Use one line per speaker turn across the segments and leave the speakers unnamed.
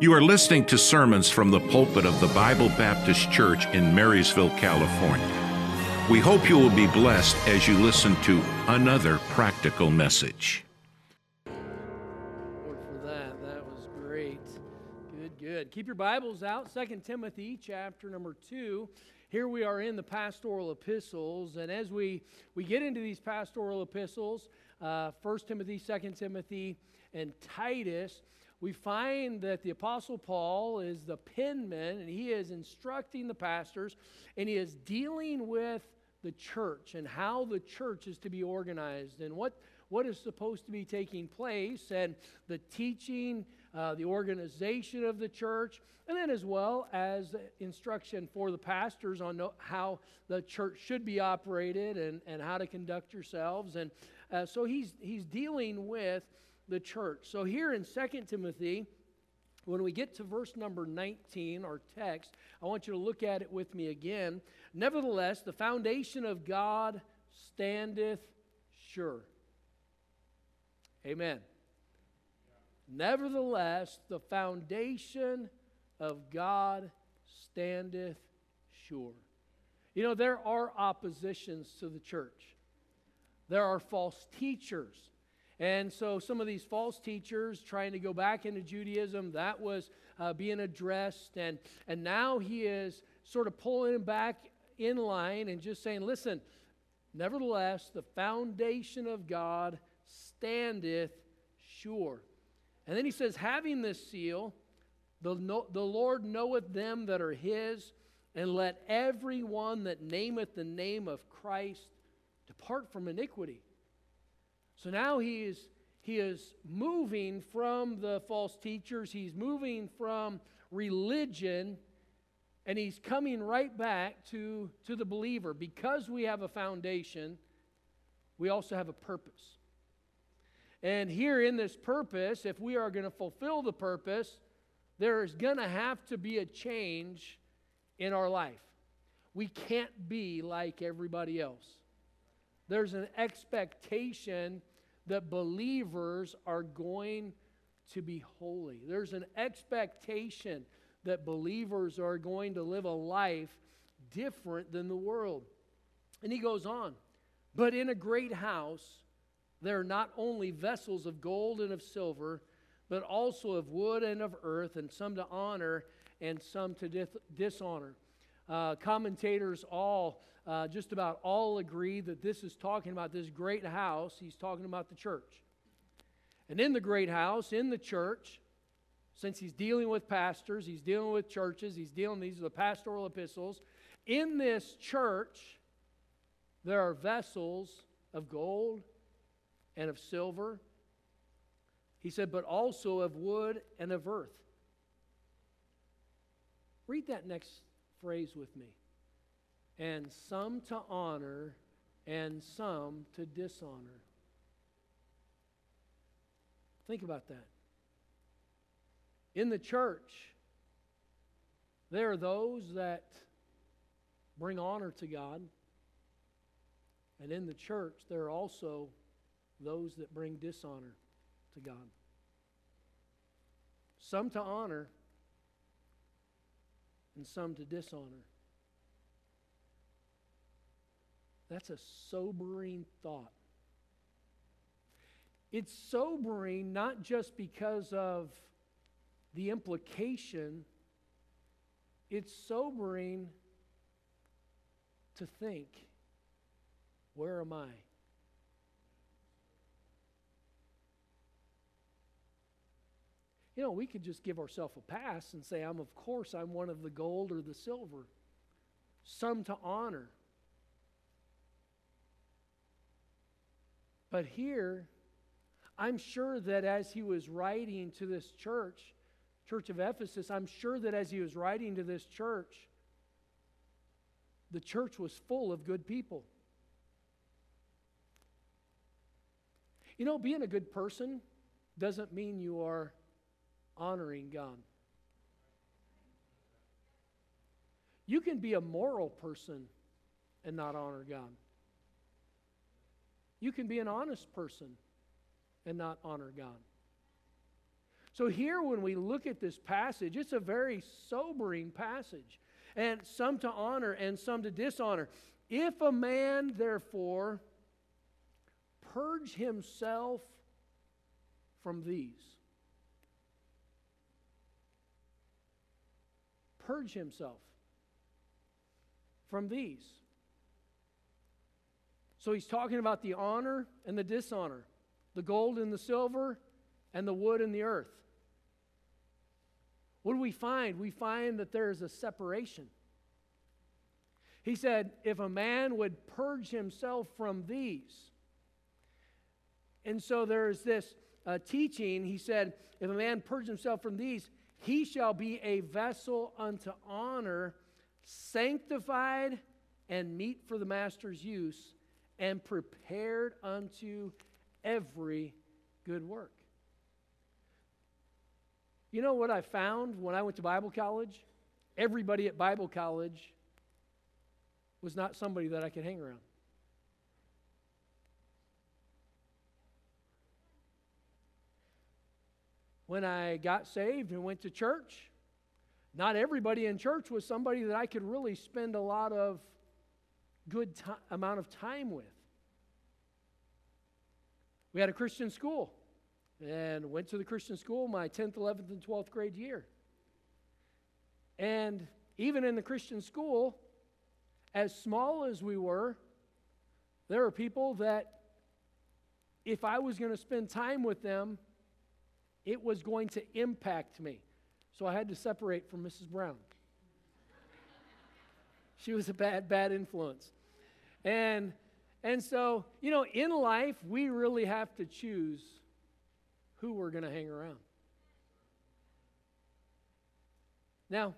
You are listening to sermons from the pulpit of the Bible Baptist Church in Marysville, California. We hope you will be blessed as you listen to another practical message.
Lord, for that. That was great. Good, good. Keep your Bibles out. Second Timothy chapter number 2. Here we are in the pastoral epistles, and as we, we get into these pastoral epistles, uh, 1 Timothy, 2 Timothy, and Titus, we find that the Apostle Paul is the penman and he is instructing the pastors and he is dealing with the church and how the church is to be organized and what, what is supposed to be taking place and the teaching, uh, the organization of the church, and then as well as instruction for the pastors on no, how the church should be operated and, and how to conduct yourselves. And uh, so he's, he's dealing with the church. So here in 2 Timothy, when we get to verse number 19, our text, I want you to look at it with me again. Nevertheless, the foundation of God standeth sure. Amen. Nevertheless, the foundation of God standeth sure. You know, there are oppositions to the church, there are false teachers and so some of these false teachers trying to go back into Judaism, that was uh, being addressed. And, and now he is sort of pulling him back in line and just saying, listen, nevertheless, the foundation of God standeth sure. And then he says, having this seal, the, the Lord knoweth them that are his, and let every one that nameth the name of Christ depart from iniquity. So now he is, he is moving from the false teachers, he's moving from religion, and he's coming right back to, to the believer. Because we have a foundation, we also have a purpose. And here in this purpose, if we are going to fulfill the purpose, there is going to have to be a change in our life. We can't be like everybody else. There's an expectation that believers are going to be holy. There's an expectation that believers are going to live a life different than the world. And he goes on, but in a great house, there are not only vessels of gold and of silver, but also of wood and of earth, and some to honor and some to dis- dishonor. Uh, commentators all uh, just about all agree that this is talking about this great house. He's talking about the church. And in the great house, in the church, since he's dealing with pastors, he's dealing with churches, he's dealing, these are the pastoral epistles. In this church, there are vessels of gold and of silver. He said, but also of wood and of earth. Read that next phrase with me and some to honor, and some to dishonor. Think about that. In the church, there are those that bring honor to God. And in the church, there are also those that bring dishonor to God. Some to honor, and some to dishonor. That's a sobering thought. It's sobering not just because of the implication, it's sobering to think where am I? You know, we could just give ourselves a pass and say, I'm, of course, I'm one of the gold or the silver. Some to honor. But here, I'm sure that as he was writing to this church, Church of Ephesus, I'm sure that as he was writing to this church, the church was full of good people. You know, being a good person doesn't mean you are honoring God. You can be a moral person and not honor God. You can be an honest person and not honor God. So, here, when we look at this passage, it's a very sobering passage, and some to honor and some to dishonor. If a man, therefore, purge himself from these, purge himself from these. So he's talking about the honor and the dishonor, the gold and the silver, and the wood and the earth. What do we find? We find that there is a separation. He said, if a man would purge himself from these. And so there's this uh, teaching. He said, if a man purge himself from these, he shall be a vessel unto honor, sanctified and meet for the master's use, and prepared unto every good work. You know what I found when I went to Bible college? Everybody at Bible college was not somebody that I could hang around. When I got saved and went to church, not everybody in church was somebody that I could really spend a lot of good amount of time with. We had a Christian school and went to the Christian school my 10th, 11th, and 12th grade year. And even in the Christian school, as small as we were, there were people that if I was going to spend time with them, it was going to impact me. So I had to separate from Mrs. Brown. she was a bad, bad influence. And, and so, you know, in life, we really have to choose who we're going to hang around. Now,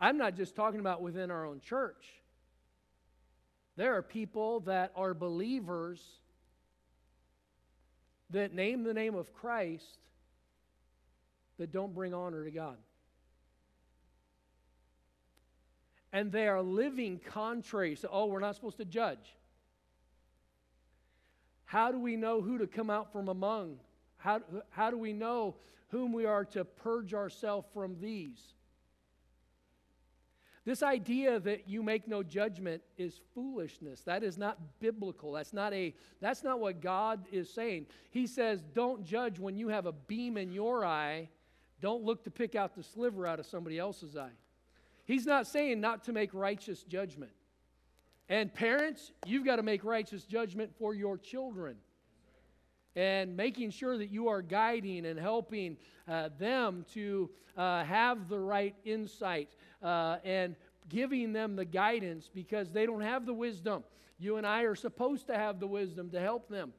I'm not just talking about within our own church. There are people that are believers that name the name of Christ that don't bring honor to God. And they are living contrary. So, oh, we're not supposed to judge. How do we know who to come out from among? How, how do we know whom we are to purge ourselves from these? This idea that you make no judgment is foolishness. That is not biblical. That's not a that's not what God is saying. He says, "Don't judge when you have a beam in your eye. Don't look to pick out the sliver out of somebody else's eye." He's not saying not to make righteous judgment. And parents, you've got to make righteous judgment for your children. And making sure that you are guiding and helping uh, them to uh, have the right insight uh, and giving them the guidance because they don't have the wisdom. You and I are supposed to have the wisdom to help them.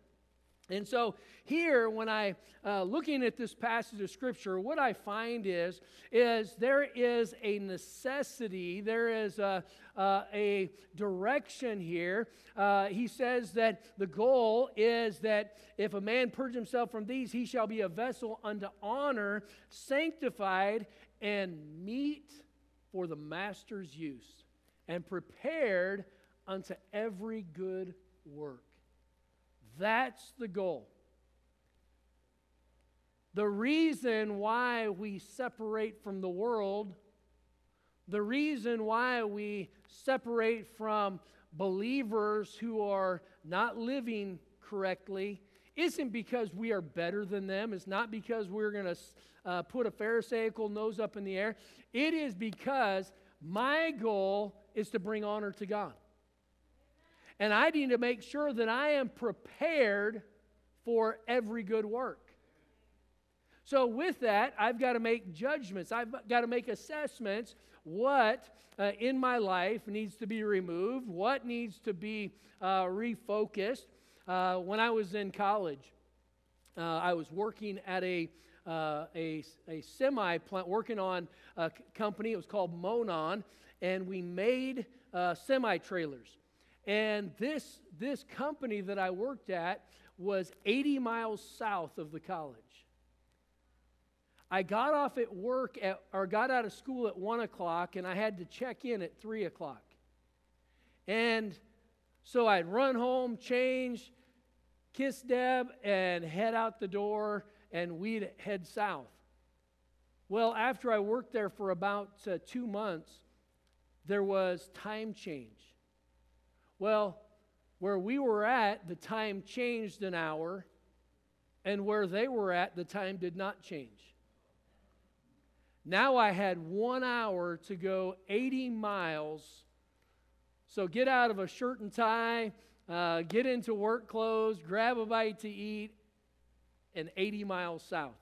And so here, when I uh, looking at this passage of scripture, what I find is is there is a necessity, there is a uh, a direction here. Uh, he says that the goal is that if a man purge himself from these, he shall be a vessel unto honor, sanctified and meet for the master's use and prepared unto every good work. That's the goal. The reason why we separate from the world, the reason why we separate from believers who are not living correctly, isn't because we are better than them. It's not because we're going to uh, put a Pharisaical nose up in the air. It is because my goal is to bring honor to God. And I need to make sure that I am prepared for every good work. So, with that, I've got to make judgments. I've got to make assessments. What uh, in my life needs to be removed? What needs to be uh, refocused? Uh, when I was in college, uh, I was working at a uh, a, a semi plant, working on a company. It was called Monon, and we made uh, semi trailers. And this, this company that I worked at was 80 miles south of the college. I got off at work at, or got out of school at 1 o'clock, and I had to check in at 3 o'clock. And so I'd run home, change, kiss Deb, and head out the door and we'd head south. Well, after I worked there for about uh, two months, there was time change. Well, where we were at, the time changed an hour, and where they were at, the time did not change. Now I had one hour to go 80 miles. So get out of a shirt and tie, uh, get into work clothes, grab a bite to eat, and 80 miles south.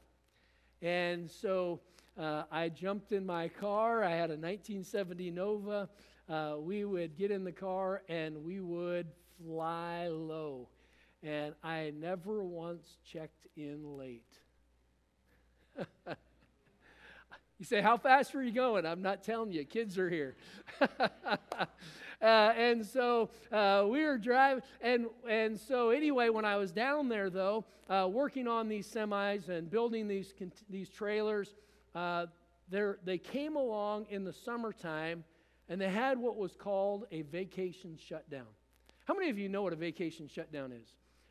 And so uh, I jumped in my car. I had a 1970 Nova. Uh, we would get in the car and we would fly low. And I never once checked in late. you say, How fast were you going? I'm not telling you, kids are here. Uh, and so uh, we were driving, and, and so anyway, when I was down there, though, uh, working on these semis and building these, these trailers, uh, they came along in the summertime and they had what was called a vacation shutdown. How many of you know what a vacation shutdown is?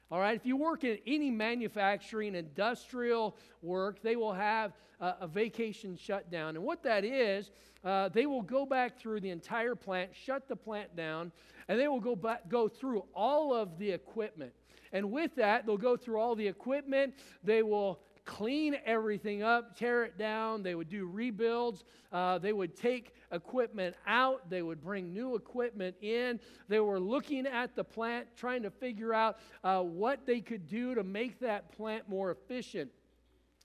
All right, if you work in any manufacturing, industrial work, they will have uh, a vacation shutdown. And what that is, uh, they will go back through the entire plant, shut the plant down, and they will go back, go through all of the equipment. And with that, they'll go through all the equipment. They will clean everything up, tear it down. They would do rebuilds. Uh, they would take equipment out. They would bring new equipment in. They were looking at the plant, trying to figure out uh, what they could do to make that plant more efficient.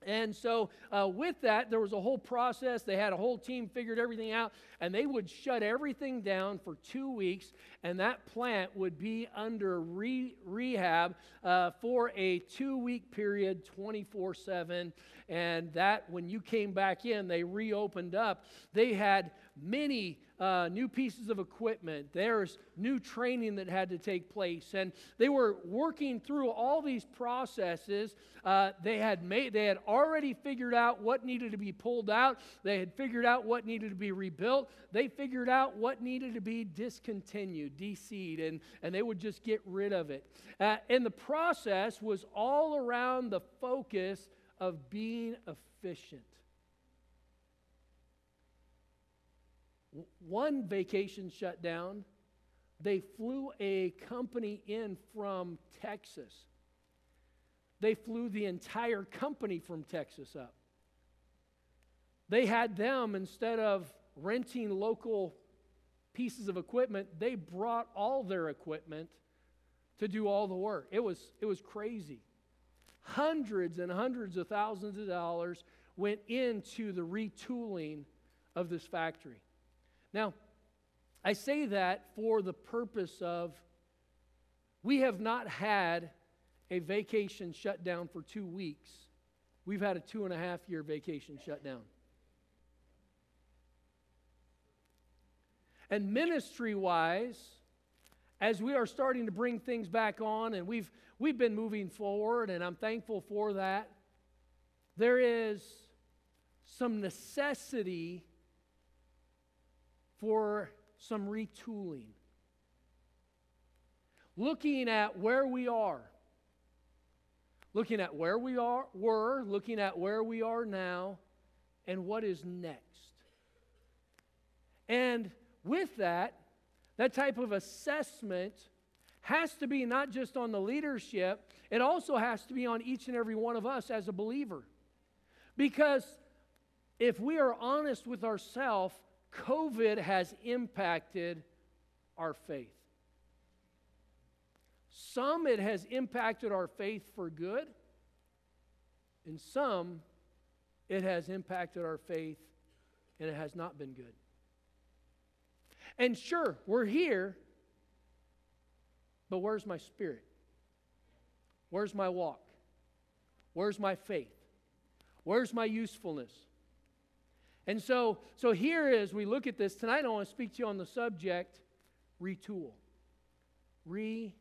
And so, uh, with that, there was a whole process. They had a whole team figured everything out, and they would shut everything down for two weeks, and that plant would be under re- rehab uh, for a two week period, 24 7. And that, when you came back in, they reopened up. They had many uh, new pieces of equipment. There's new training that had to take place, and they were working through all these processes. Uh, they had made, they had already figured out what needed to be pulled out. They had figured out what needed to be rebuilt. They figured out what needed to be discontinued, deseed, and and they would just get rid of it. Uh, and the process was all around the focus of being efficient. One vacation shut down. They flew a company in from Texas. They flew the entire company from Texas up. They had them, instead of renting local pieces of equipment, they brought all their equipment to do all the work. It was, it was crazy. Hundreds and hundreds of thousands of dollars went into the retooling of this factory. Now, I say that for the purpose of we have not had a vacation shutdown for two weeks. We've had a two and a half year vacation shutdown. And ministry wise, as we are starting to bring things back on and we've, we've been moving forward, and I'm thankful for that, there is some necessity for some retooling. Looking at where we are, looking at where we are, were, looking at where we are now, and what is next. And with that, that type of assessment has to be not just on the leadership, it also has to be on each and every one of us as a believer. Because if we are honest with ourselves, COVID has impacted our faith. Some it has impacted our faith for good, and some it has impacted our faith and it has not been good. And sure, we're here, but where's my spirit? Where's my walk? Where's my faith? Where's my usefulness? And so, so here as we look at this tonight, I want to speak to you on the subject retool. Retool.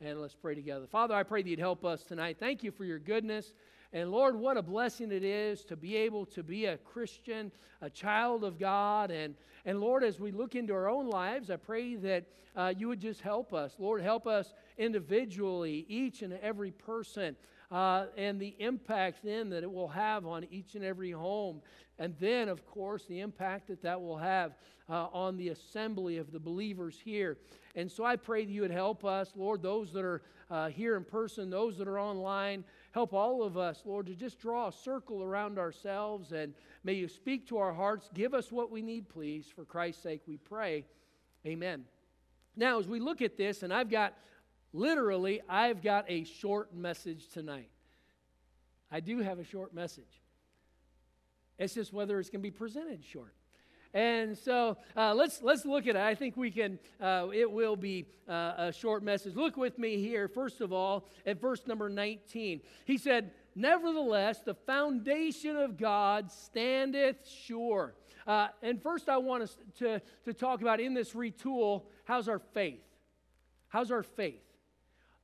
And let's pray together. Father, I pray that you'd help us tonight. Thank you for your goodness. And Lord, what a blessing it is to be able to be a Christian, a child of God. And, and Lord, as we look into our own lives, I pray that uh, you would just help us. Lord, help us individually, each and every person uh, and the impact then that it will have on each and every home. And then, of course, the impact that that will have uh, on the assembly of the believers here. And so I pray that you would help us, Lord, those that are uh, here in person, those that are online. Help all of us, Lord, to just draw a circle around ourselves and may you speak to our hearts. Give us what we need, please. For Christ's sake, we pray. Amen. Now, as we look at this, and I've got literally, I've got a short message tonight. I do have a short message. It's just whether it's going to be presented short. And so uh, let's let's look at it. I think we can. Uh, it will be uh, a short message. Look with me here. First of all, at verse number 19, he said, "Nevertheless, the foundation of God standeth sure." Uh, and first, I want us to to talk about in this retool. How's our faith? How's our faith?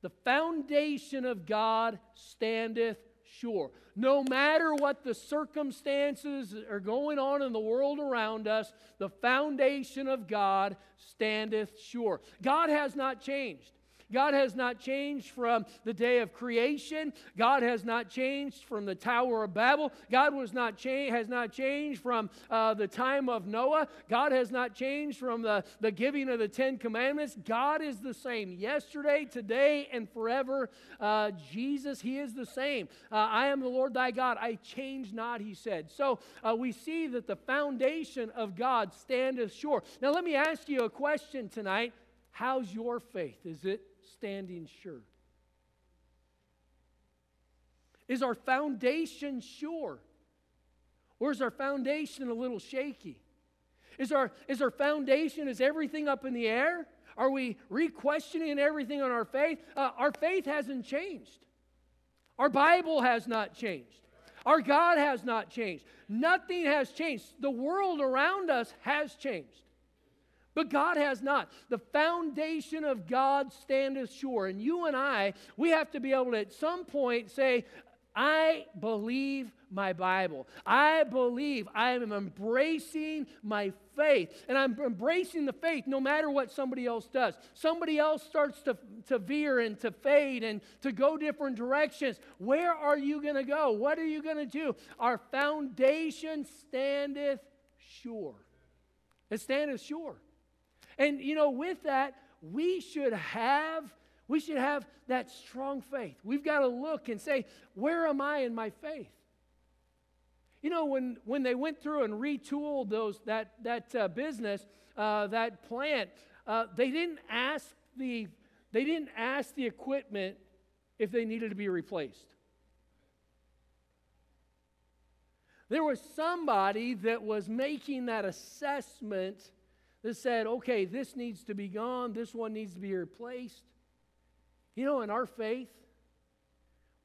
The foundation of God standeth sure. No matter what the circumstances are going on in the world around us, the foundation of God standeth sure. God has not changed. God has not changed from the day of creation. God has not changed from the Tower of Babel. God was not cha- has not changed from uh, the time of Noah. God has not changed from the, the giving of the Ten Commandments. God is the same yesterday, today, and forever. Uh, Jesus, He is the same. Uh, I am the Lord thy God. I change not, He said. So uh, we see that the foundation of God standeth sure. Now, let me ask you a question tonight. How's your faith? Is it standing sure? Is our foundation sure? Or is our foundation a little shaky? Is our, is our foundation, is everything up in the air? Are we re questioning everything on our faith? Uh, our faith hasn't changed. Our Bible has not changed. Our God has not changed. Nothing has changed. The world around us has changed. But God has not. The foundation of God standeth sure. And you and I, we have to be able to at some point say, I believe my Bible. I believe I am embracing my faith. And I'm embracing the faith no matter what somebody else does. Somebody else starts to, to veer and to fade and to go different directions. Where are you going to go? What are you going to do? Our foundation standeth sure. It standeth sure. And you know, with that, we should have we should have that strong faith. We've got to look and say, where am I in my faith? You know, when, when they went through and retooled those, that, that uh, business, uh, that plant, uh, they didn't ask the they didn't ask the equipment if they needed to be replaced. There was somebody that was making that assessment that said, okay, this needs to be gone, this one needs to be replaced. You know, in our faith,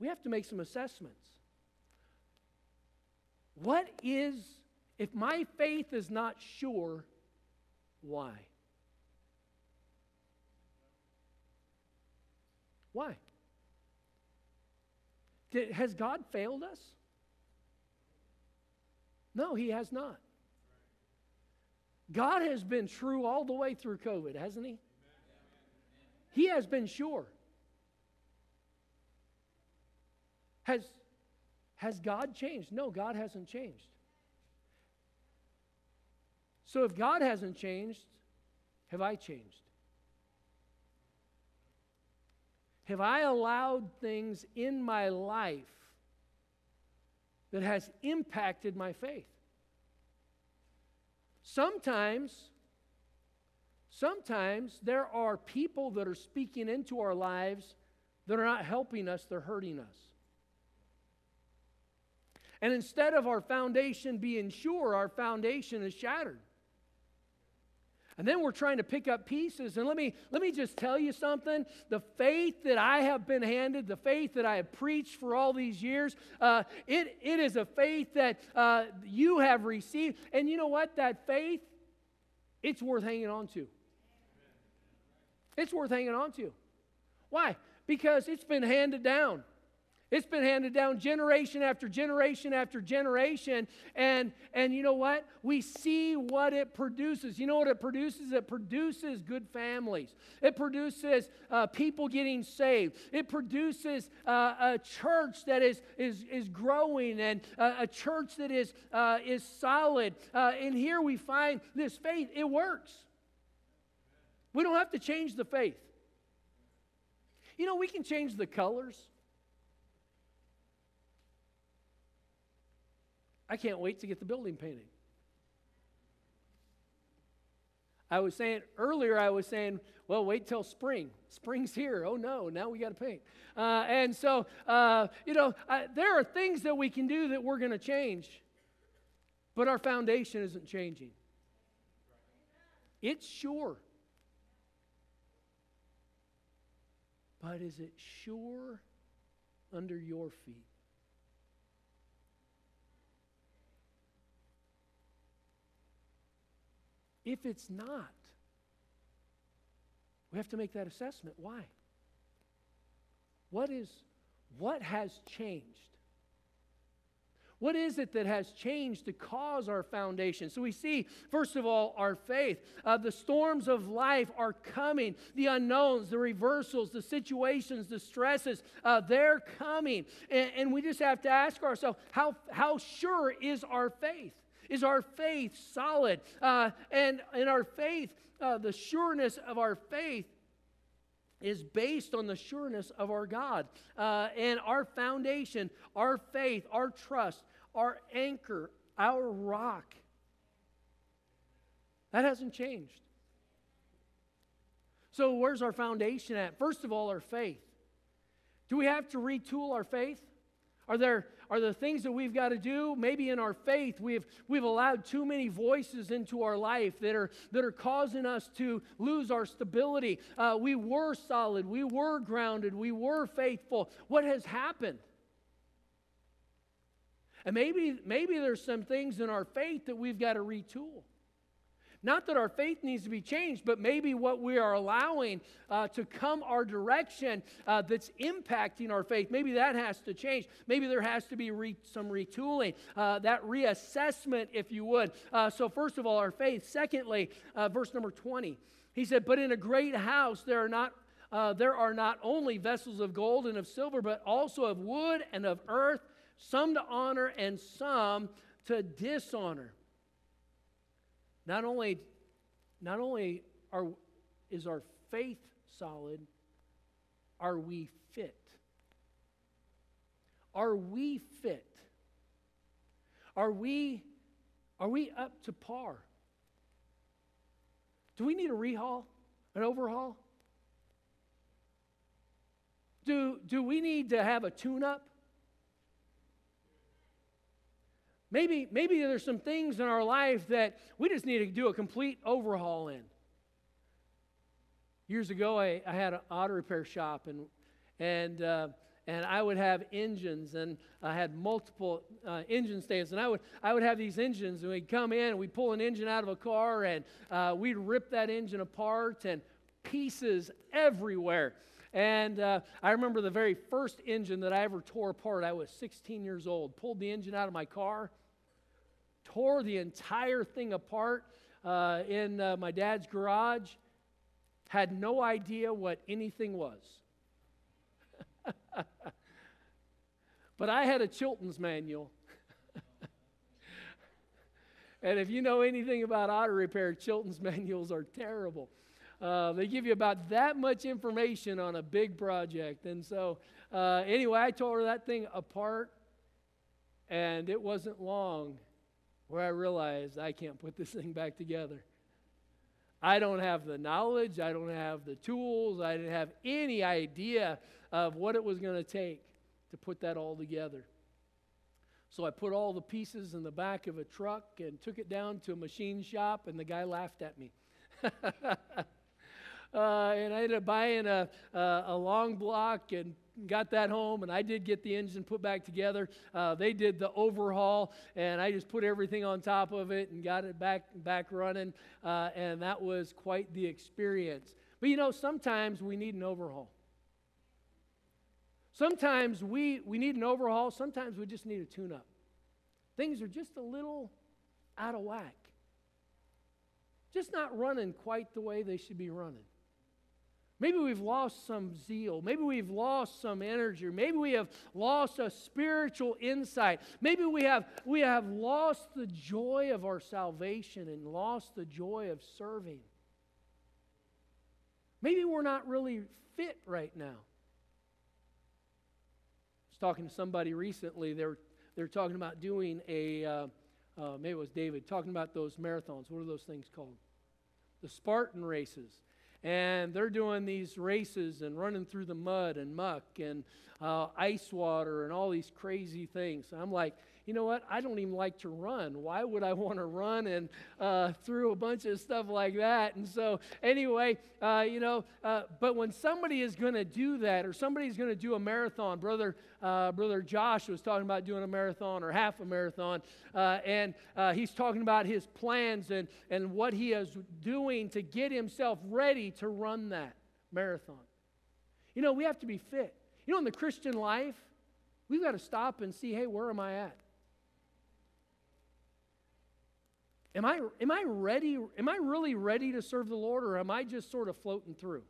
we have to make some assessments. What is, if my faith is not sure, why? Why? Did, has God failed us? No, He has not. God has been true all the way through COVID, hasn't He? He has been sure. Has, has God changed? No, God hasn't changed. So if God hasn't changed, have I changed? Have I allowed things in my life that has impacted my faith? Sometimes, sometimes there are people that are speaking into our lives that are not helping us, they're hurting us. And instead of our foundation being sure, our foundation is shattered. And then we're trying to pick up pieces. And let me, let me just tell you something. The faith that I have been handed, the faith that I have preached for all these years, uh, it, it is a faith that uh, you have received. And you know what? That faith, it's worth hanging on to. It's worth hanging on to. Why? Because it's been handed down. It's been handed down generation after generation after generation. And, and you know what? We see what it produces. You know what it produces? It produces good families, it produces uh, people getting saved, it produces uh, a church that is, is, is growing and uh, a church that is, uh, is solid. Uh, and here we find this faith, it works. We don't have to change the faith. You know, we can change the colors. I can't wait to get the building painted. I was saying earlier, I was saying, well, wait till spring. Spring's here. Oh no, now we got to paint. Uh, and so, uh, you know, I, there are things that we can do that we're going to change, but our foundation isn't changing. It's sure. But is it sure under your feet? If it's not, we have to make that assessment. Why? What is what has changed? What is it that has changed to cause our foundation? So we see, first of all, our faith. Uh, the storms of life are coming. The unknowns, the reversals, the situations, the stresses, uh, they're coming. And, and we just have to ask ourselves how, how sure is our faith? Is our faith solid? Uh, and in our faith, uh, the sureness of our faith is based on the sureness of our God. Uh, and our foundation, our faith, our trust, our anchor, our rock, that hasn't changed. So, where's our foundation at? First of all, our faith. Do we have to retool our faith? Are there, are the things that we've got to do? Maybe in our faith, we've, we've allowed too many voices into our life that are, that are causing us to lose our stability. Uh, we were solid, we were grounded, we were faithful. What has happened? And maybe, maybe there's some things in our faith that we've got to retool. Not that our faith needs to be changed, but maybe what we are allowing uh, to come our direction uh, that's impacting our faith, maybe that has to change. Maybe there has to be re- some retooling, uh, that reassessment, if you would. Uh, so, first of all, our faith. Secondly, uh, verse number 20, he said, But in a great house there are not. Uh, there are not only vessels of gold and of silver, but also of wood and of earth, some to honor and some to dishonor. Not only, not only are, is our faith solid, are we fit? Are we fit? Are we, are we up to par? Do we need a rehaul, an overhaul? Do, do we need to have a tune up? Maybe, maybe there's some things in our life that we just need to do a complete overhaul in. Years ago, I, I had an auto repair shop, and, and, uh, and I would have engines, and I had multiple uh, engine stands, and I would, I would have these engines, and we'd come in, and we'd pull an engine out of a car, and uh, we'd rip that engine apart, and pieces everywhere. And uh, I remember the very first engine that I ever tore apart. I was 16 years old. Pulled the engine out of my car, tore the entire thing apart uh, in uh, my dad's garage. Had no idea what anything was. but I had a Chilton's manual. and if you know anything about auto repair, Chilton's manuals are terrible. Uh, they give you about that much information on a big project. And so, uh, anyway, I tore that thing apart, and it wasn't long where I realized I can't put this thing back together. I don't have the knowledge, I don't have the tools, I didn't have any idea of what it was going to take to put that all together. So I put all the pieces in the back of a truck and took it down to a machine shop, and the guy laughed at me. Uh, and I ended up buying a, a, a, long block and got that home. And I did get the engine put back together. Uh, they did the overhaul, and I just put everything on top of it and got it back back running. Uh, and that was quite the experience. But you know, sometimes we need an overhaul. Sometimes we, we need an overhaul, sometimes we just need a tune up. Things are just a little out of whack. Just not running quite the way they should be running. Maybe we've lost some zeal. Maybe we've lost some energy. Maybe we have lost a spiritual insight. Maybe we have, we have lost the joy of our salvation and lost the joy of serving. Maybe we're not really fit right now. I was talking to somebody recently. They were, they were talking about doing a, uh, uh, maybe it was David, talking about those marathons. What are those things called? The Spartan races and they're doing these races and running through the mud and muck and uh, ice water and all these crazy things. I'm like, you know what? I don't even like to run. Why would I want to run and uh, through a bunch of stuff like that? And so, anyway, uh, you know, uh, but when somebody is going to do that, or somebody's going to do a marathon, brother, uh, brother Josh was talking about doing a marathon or half a marathon, uh, and uh, he's talking about his plans and and what he is doing to get himself ready to run that marathon. You know, we have to be fit. You know, in the Christian life, we've got to stop and see, hey, where am I at? Am I, am I ready? Am I really ready to serve the Lord, or am I just sort of floating through?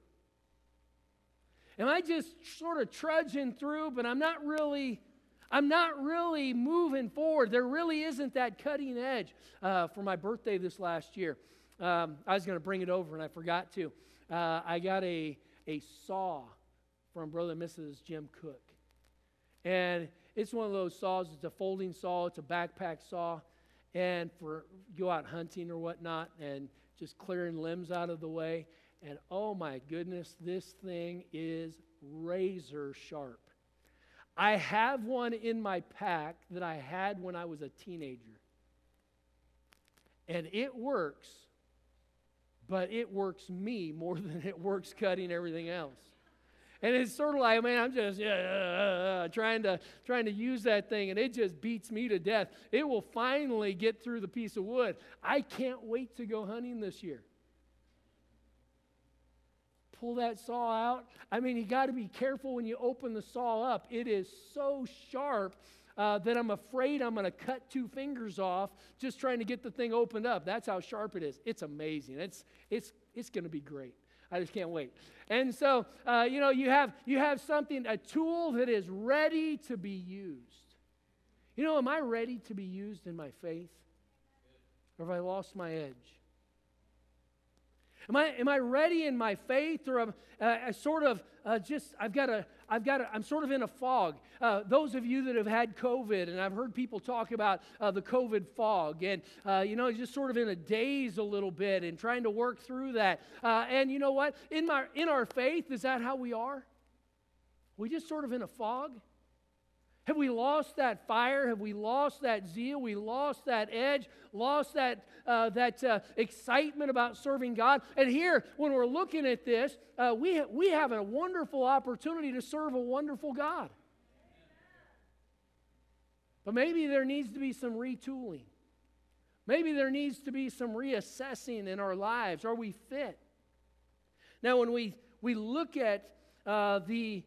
Am I just sort of trudging through, but I'm not really, I'm not really moving forward. There really isn't that cutting edge. Uh, for my birthday this last year, um, I was going to bring it over and I forgot to. Uh, I got a, a saw from Brother and Mrs. Jim Cook. And it's one of those saws, it's a folding saw, it's a backpack saw and for go out hunting or whatnot and just clearing limbs out of the way. And oh my goodness, this thing is razor sharp. I have one in my pack that I had when I was a teenager. And it works, but it works me more than it works cutting everything else. And it's sort of like, man, I'm just uh, trying to trying to use that thing, and it just beats me to death. It will finally get through the piece of wood. I can't wait to go hunting this year. Pull that saw out. I mean, you got to be careful when you open the saw up. It is so sharp uh, that I'm afraid I'm going to cut two fingers off just trying to get the thing opened up. That's how sharp it is. It's amazing. It's it's it's going to be great. I just can't wait. And so, uh, you know, you have, you have something, a tool that is ready to be used. You know, am I ready to be used in my faith? Or have I lost my edge? Am I, am I ready in my faith, or am uh, sort of uh, just, I've got a, I've got a, I'm sort of in a fog. Uh, those of you that have had COVID, and I've heard people talk about uh, the COVID fog, and, uh, you know, just sort of in a daze a little bit and trying to work through that. Uh, and you know what? In, my, in our faith, is that how we are? We just sort of in a fog? Have we lost that fire? Have we lost that zeal? We lost that edge, lost that, uh, that uh, excitement about serving God. And here, when we're looking at this, uh, we, ha- we have a wonderful opportunity to serve a wonderful God. But maybe there needs to be some retooling. Maybe there needs to be some reassessing in our lives. Are we fit? Now, when we, we look at uh, the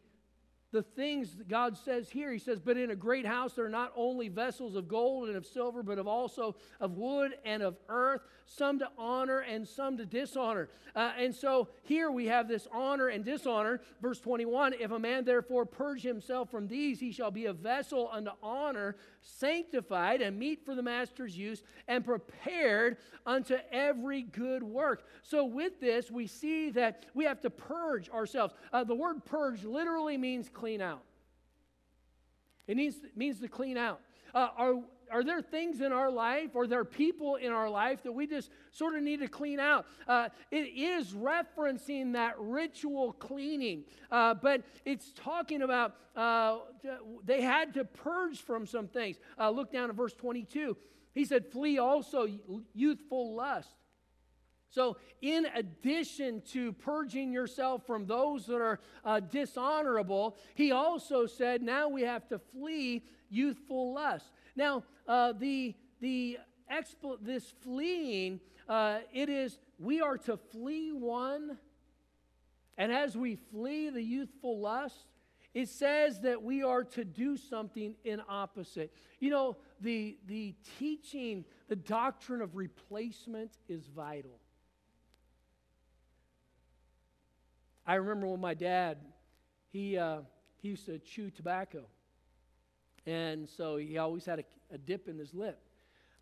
the things God says here. He says, But in a great house there are not only vessels of gold and of silver, but of also of wood and of earth, some to honor and some to dishonor. Uh, and so here we have this honor and dishonor. Verse 21 If a man therefore purge himself from these, he shall be a vessel unto honor, sanctified and meet for the master's use, and prepared unto every good work. So with this, we see that we have to purge ourselves. Uh, the word purge literally means clean out. It needs, means to clean out. Uh, are, are there things in our life or there people in our life that we just sort of need to clean out? Uh, it is referencing that ritual cleaning, uh, but it's talking about uh, they had to purge from some things. Uh, look down at verse 22. He said, Flee also youthful lust. So, in addition to purging yourself from those that are uh, dishonorable, he also said, now we have to flee youthful lust. Now, uh, the, the expo- this fleeing, uh, it is, we are to flee one, and as we flee the youthful lust, it says that we are to do something in opposite. You know, the, the teaching, the doctrine of replacement is vital. I remember when my dad, he, uh, he used to chew tobacco. And so he always had a, a dip in his lip.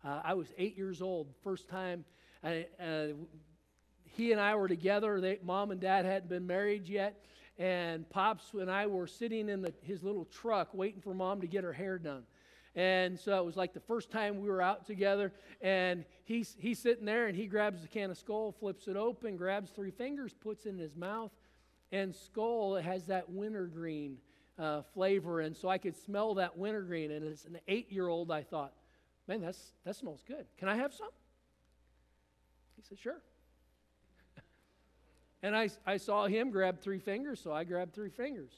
Uh, I was eight years old, first time. I, uh, he and I were together. They, mom and dad hadn't been married yet. And Pops and I were sitting in the, his little truck waiting for mom to get her hair done. And so it was like the first time we were out together. And he's, he's sitting there and he grabs the can of Skoal, flips it open, grabs three fingers, puts it in his mouth. And Skoal has that wintergreen uh, flavor. And so I could smell that wintergreen. And as an eight year old, I thought, man, that's, that smells good. Can I have some? He said, sure. and I, I saw him grab three fingers, so I grabbed three fingers.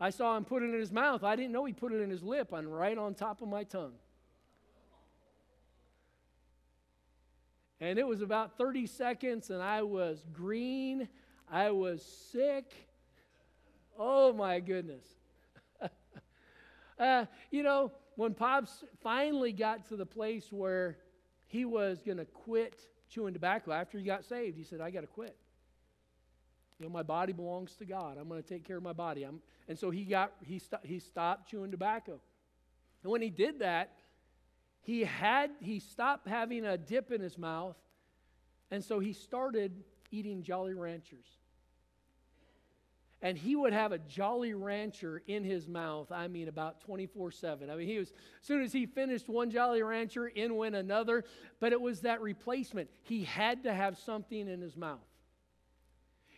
I saw him put it in his mouth. I didn't know he put it in his lip and right on top of my tongue. And it was about 30 seconds, and I was green. I was sick. Oh my goodness. uh, you know, when Pops finally got to the place where he was going to quit chewing tobacco after he got saved, he said, I got to quit. You know, my body belongs to God. I'm going to take care of my body. I'm, and so he, got, he, he stopped chewing tobacco. And when he did that, he, had, he stopped having a dip in his mouth, and so he started eating Jolly Ranchers and he would have a Jolly Rancher in his mouth, I mean, about 24 7. I mean, he was, as soon as he finished one Jolly Rancher, in went another, but it was that replacement. He had to have something in his mouth.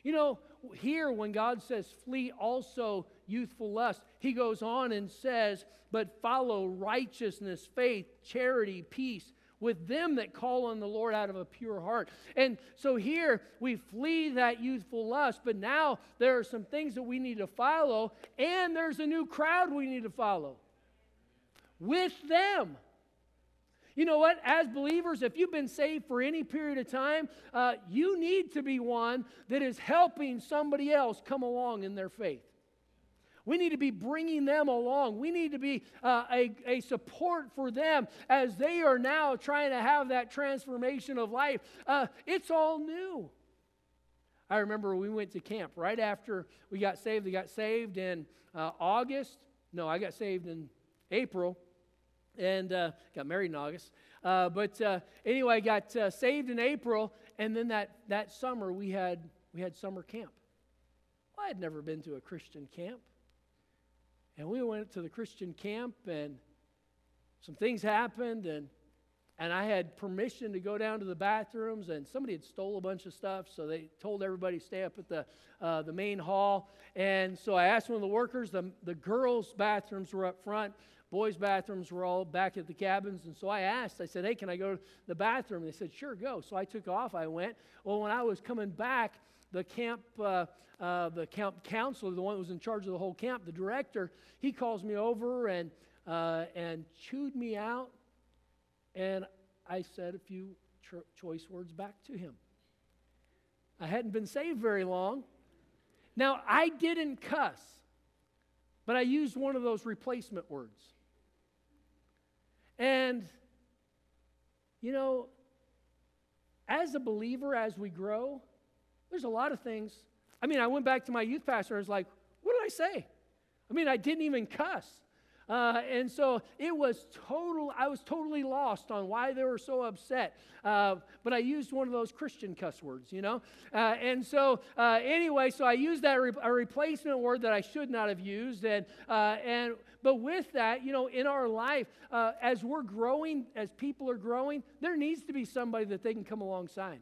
You know, here when God says flee also youthful lust, he goes on and says, but follow righteousness, faith, charity, peace with them that call on the Lord out of a pure heart. And so here we flee that youthful lust, but now there are some things that we need to follow, and there's a new crowd we need to follow with them. You know what? As believers, if you've been saved for any period of time, uh, you need to be one that is helping somebody else come along in their faith. We need to be bringing them along. We need to be uh, a, a support for them as they are now trying to have that transformation of life. Uh, it's all new. I remember we went to camp right after we got saved. We got saved in uh, August. No, I got saved in April and uh, got married in August. Uh, but uh, anyway, I got uh, saved in April, and then that, that summer we had, we had summer camp. Well, I had never been to a Christian camp. And we went to the Christian camp, and some things happened, and and I had permission to go down to the bathrooms, and somebody had stole a bunch of stuff, so they told everybody to stay up at the uh, the main hall. And so I asked one of the workers. The the girls' bathrooms were up front. Boys' bathrooms were all back at the cabins. And so I asked, I said, hey, can I go to the bathroom? And they said, sure, go. So I took off. I went. Well, when I was coming back, the camp, uh, uh, the camp counselor, the one that was in charge of the whole camp, the director, he calls me over and, uh, and chewed me out. And I said a few choice words back to him. I hadn't been saved very long. Now, I didn't cuss, but I used one of those replacement words. And, you know, as a believer, as we grow, there's a lot of things. I mean, I went back to my youth pastor. I was like, what did I say? I mean, I didn't even cuss. Uh, and so it was total, I was totally lost on why they were so upset. Uh, but I used one of those Christian cuss words, you know? Uh, and so, uh, anyway, so I used that re- a replacement word that I should not have used. And, uh, and, but with that, you know, in our life, uh, as we're growing, as people are growing, there needs to be somebody that they can come alongside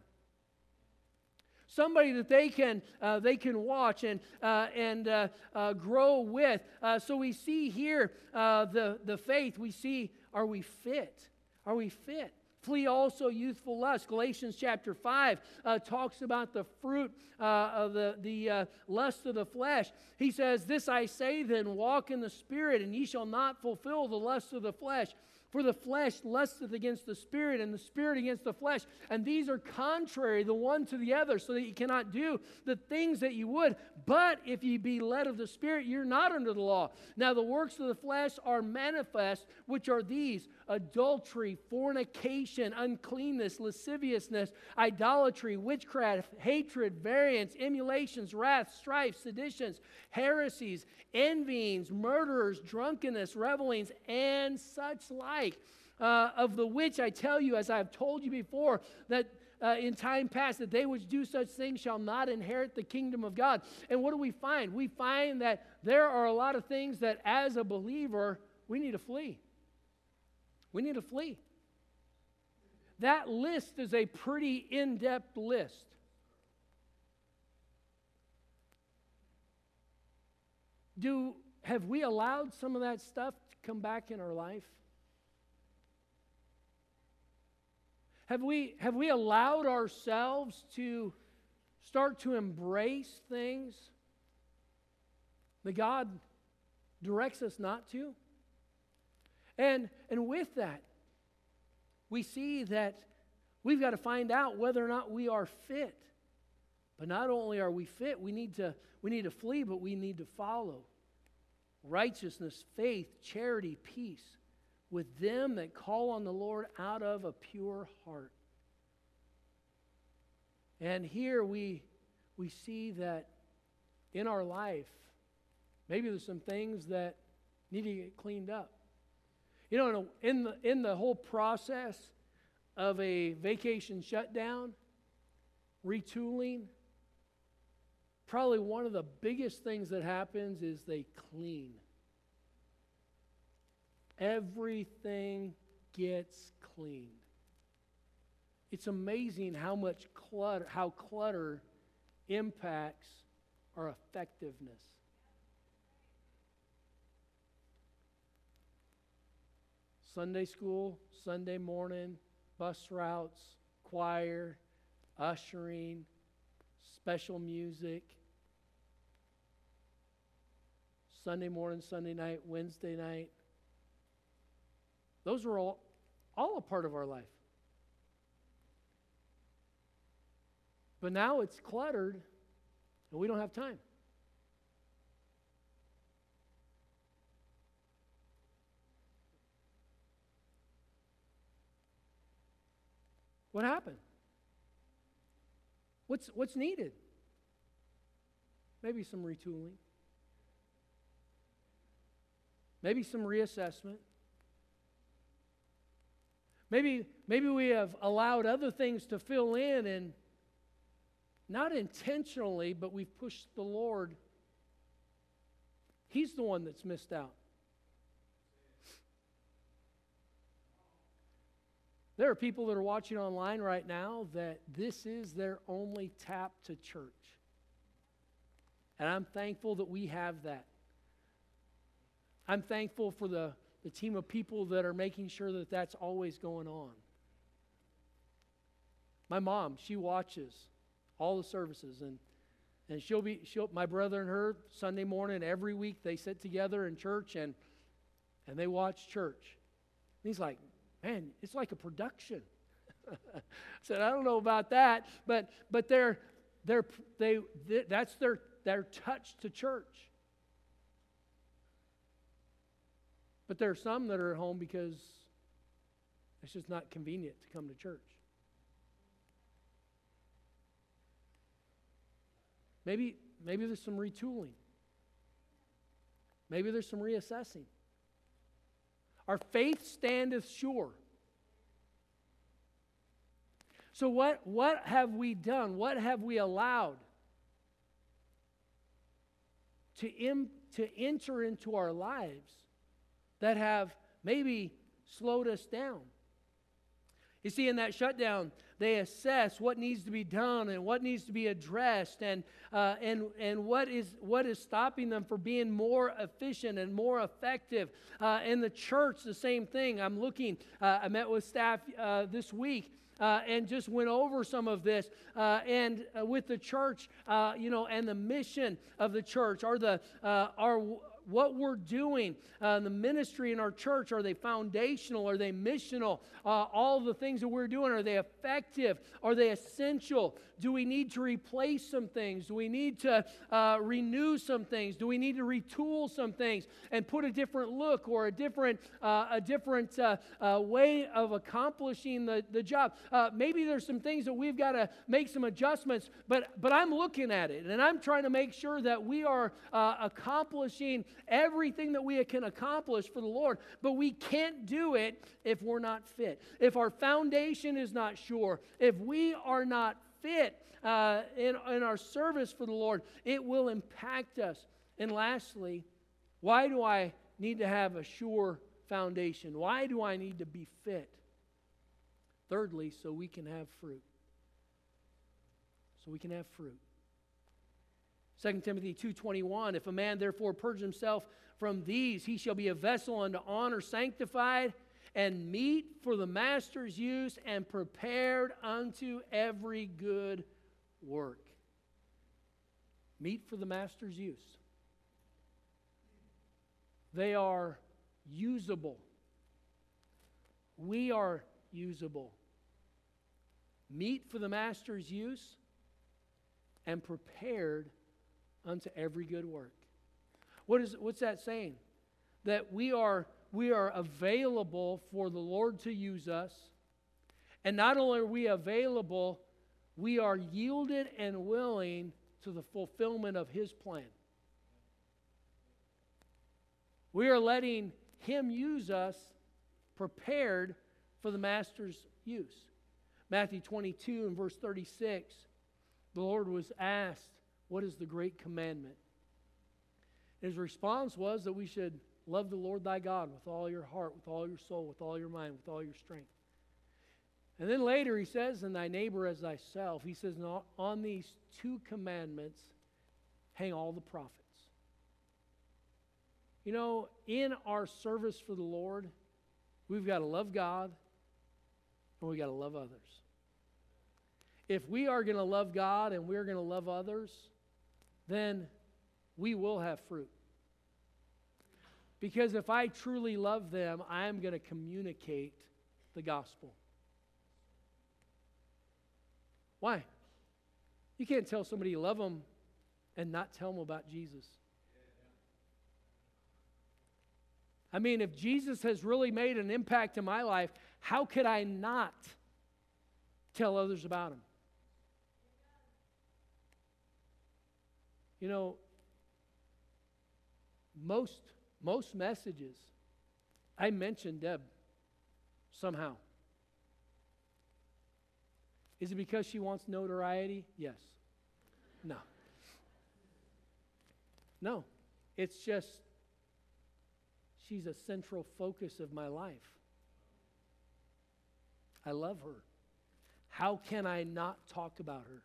somebody that they can, uh, they can watch and, uh, and uh, uh grow with. Uh, so we see here uh, the, the faith. We see, are we fit? Are we fit? Flee also youthful lust. Galatians chapter 5 talks about the fruit of the, the lust of the flesh. He says, This I say then, walk in the Spirit, and ye shall not fulfill the lust of the flesh. For the flesh lusteth against the spirit, and the spirit against the flesh. And these are contrary the one to the other, so that you cannot do the things that you would. But if ye be led of the spirit, you're not under the law. Now the works of the flesh are manifest, which are these adultery, fornication, uncleanness, lasciviousness, idolatry, witchcraft, hatred, variance, emulations, wrath, strife, seditions, heresies, envyings, murderers, drunkenness, revelings, and such like. Uh, of the which I tell you, as I have told you before, that uh, in time past, that they which do such things shall not inherit the kingdom of God. And what do we find? We find that there are a lot of things that, as a believer, we need to flee. We need to flee. That list is a pretty in depth list. Do, have we allowed some of that stuff to come back in our life? Have we, have we allowed ourselves to start to embrace things that God directs us not to? And, and with that, we see that we've got to find out whether or not we are fit. But not only are we fit, we need to, we need to flee, but we need to follow. Righteousness, faith, charity, peace with them that call on the Lord out of a pure heart. And here we, we see that in our life, maybe there's some things that need to get cleaned up. You know, in the, in the whole process of a vacation shutdown, retooling, probably one of the biggest things that happens is they clean. Everything gets cleaned. It's amazing how much clutter, how clutter impacts our effectiveness. Sunday school, Sunday morning, bus routes, choir, ushering, special music, Sunday morning, Sunday night, Wednesday night. Those are all, all a part of our life. But now it's cluttered and we don't have time. What happened? What's, what's needed? Maybe some retooling. Maybe some reassessment. Maybe, maybe we have allowed other things to fill in and not intentionally, but we've pushed the Lord. He's the one that's missed out. There are people that are watching online right now that this is their only tap to church. And I'm thankful that we have that. I'm thankful for the, the team of people that are making sure that that's always going on. My mom, she watches all the services and and she'll be she'll my brother and her Sunday morning every week they sit together in church and and they watch church. And he's like, man, it's like a production. I said, I don't know about that, but but they're they're they that's their their touch to church. But there are some that are at home because it's just not convenient to come to church. Maybe, maybe there's some retooling. Maybe there's some reassessing. Our faith standeth sure. So, what, what have we done? What have we allowed to, Im, to enter into our lives that have maybe slowed us down? You see, in that shutdown, they assess what needs to be done and what needs to be addressed and, uh, and, and what, is, what is stopping them from being more efficient and more effective. Uh, in the church, the same thing. I'm looking, uh, I met with staff uh, this week. Uh, and just went over some of this. Uh, and with the church, you know, and the mission of the church, are the, are what we're doing, uh, the ministry in our church, are they foundational? Are they missional? Uh, all the things that we're doing, are they effective? Are they essential? Do we need to replace some things? Do we need to uh, renew some things? Do we need to retool some things and put a different look or a different, uh, a different uh, uh, way of accomplishing the, the job? maybe there's some things that we've got to make some adjustments, but, but I'm looking at it and I'm trying to make sure that we are accomplishing everything that we can accomplish for the Lord, but we can't do it if we're not fit. If our foundation is not sure, if we are not fit uh, in, in our service for the Lord, it will impact us. And lastly, why do I need to have a sure foundation? Why do I need to be fit? Thirdly, so we can have fruit. So we can have fruit. 2 Timothy 2:21 If a man therefore purge himself from these he shall be a vessel unto honor sanctified and meet for the master's use and prepared unto every good work. Meet for the master's use. They are usable. We are usable. Meet for the master's use and prepared unto every good work. What is, what's that saying? That we are, we are available for the Lord to use us. And not only are we available, we are yielded and willing to the fulfillment of His plan. We are letting Him use us prepared for the Master's use. Matthew 22 and verse 36, the Lord was asked, what is the great commandment? His response was that we should love the Lord thy God with all your heart, with all your soul, with all your mind, with all your strength. And then later he says, and thy neighbor as thyself. He says, on these two commandments hang all the prophets. You know, in our service for the Lord, we've got to love God and we've got to love others. If we are going to love God and we're going to love others, then we will have fruit. Because if I truly love them, I am going to communicate the gospel. Why? You can't tell somebody you love them and not tell them about Jesus. I mean, if Jesus has really made an impact in my life, how could I not tell others about him? You know, most most messages I mention Deb somehow. Is it because she wants notoriety? Yes. No. No. It's just she's a central focus of my life. I love her. How can I not talk about her?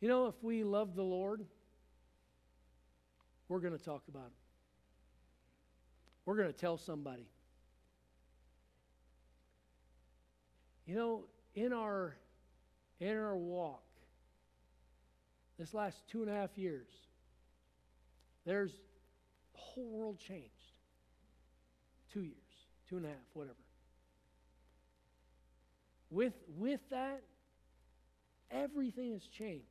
You know, if we love the Lord, we're going to talk about him. We're going to tell somebody. You know, in our in our walk, this last two and a half years, there's the whole world changed. Two years, two and a half, whatever. With with that, Everything has changed,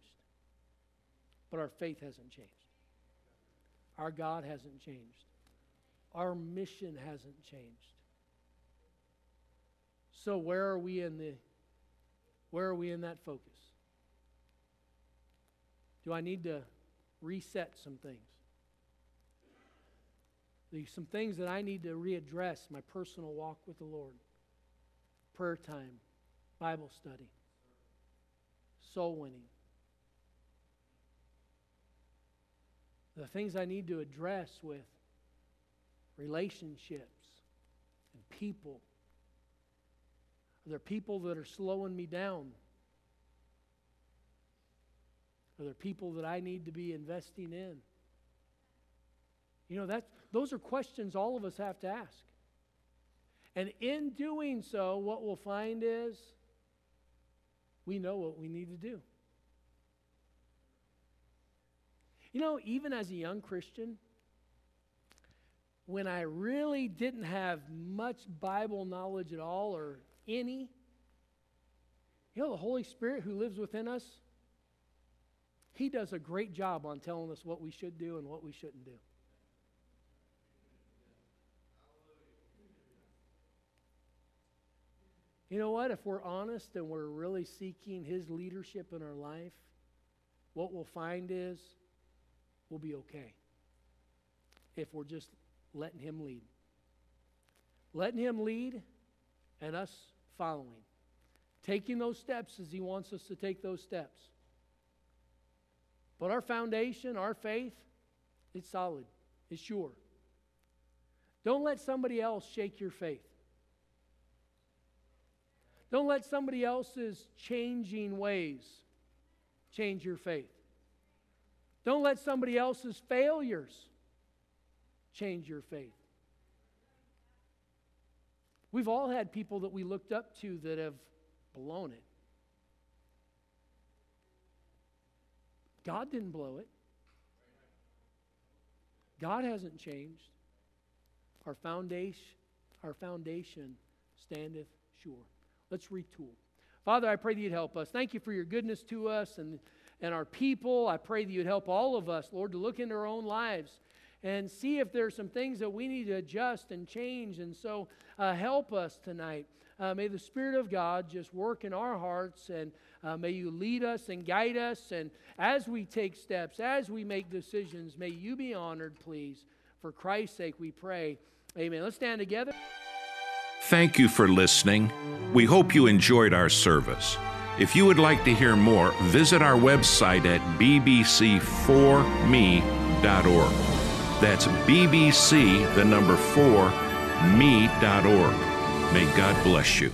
but our faith hasn't changed. Our God hasn't changed. Our mission hasn't changed. So where are we in the where are we in that focus? Do I need to reset some things? There's some things that I need to readdress my personal walk with the Lord. Prayer time, Bible study soul winning. The things I need to address with relationships and people. Are there people that are slowing me down? Are there people that I need to be investing in? You know, that's, those are questions all of us have to ask. And in doing so, what we'll find is we know what we need to do. You know, even as a young Christian, when I really didn't have much Bible knowledge at all or any, you know, the Holy Spirit who lives within us, He does a great job on telling us what we should do and what we shouldn't do. You know what? If we're honest and we're really seeking His leadership in our life, what we'll find is we'll be okay if we're just letting Him lead. Letting Him lead and us following. Taking those steps as He wants us to take those steps. But our foundation, our faith, it's solid, it's sure. Don't let somebody else shake your faith. Don't let somebody else's changing ways change your faith. Don't let somebody else's failures change your faith. We've all had people that we looked up to that have blown it. God didn't blow it. God hasn't changed. Our foundation, our foundation standeth sure. Let's retool. Father, I pray that you'd help us. Thank you for your goodness to us and, and our people. I pray that you'd help all of us, Lord, to look into our own lives and see if there's some things that we need to adjust and change. And so uh, help us tonight. Uh, may the Spirit of God just work in our hearts and uh, may you lead us and guide us. And as we take steps, as we make decisions, may you be honored, please. For Christ's sake, we pray. Amen. Let's stand together.
Thank you for listening. We hope you enjoyed our service. If you would like to hear more, visit our website at bbc4me.org. That's BBC, the number 4, me.org. May God bless you.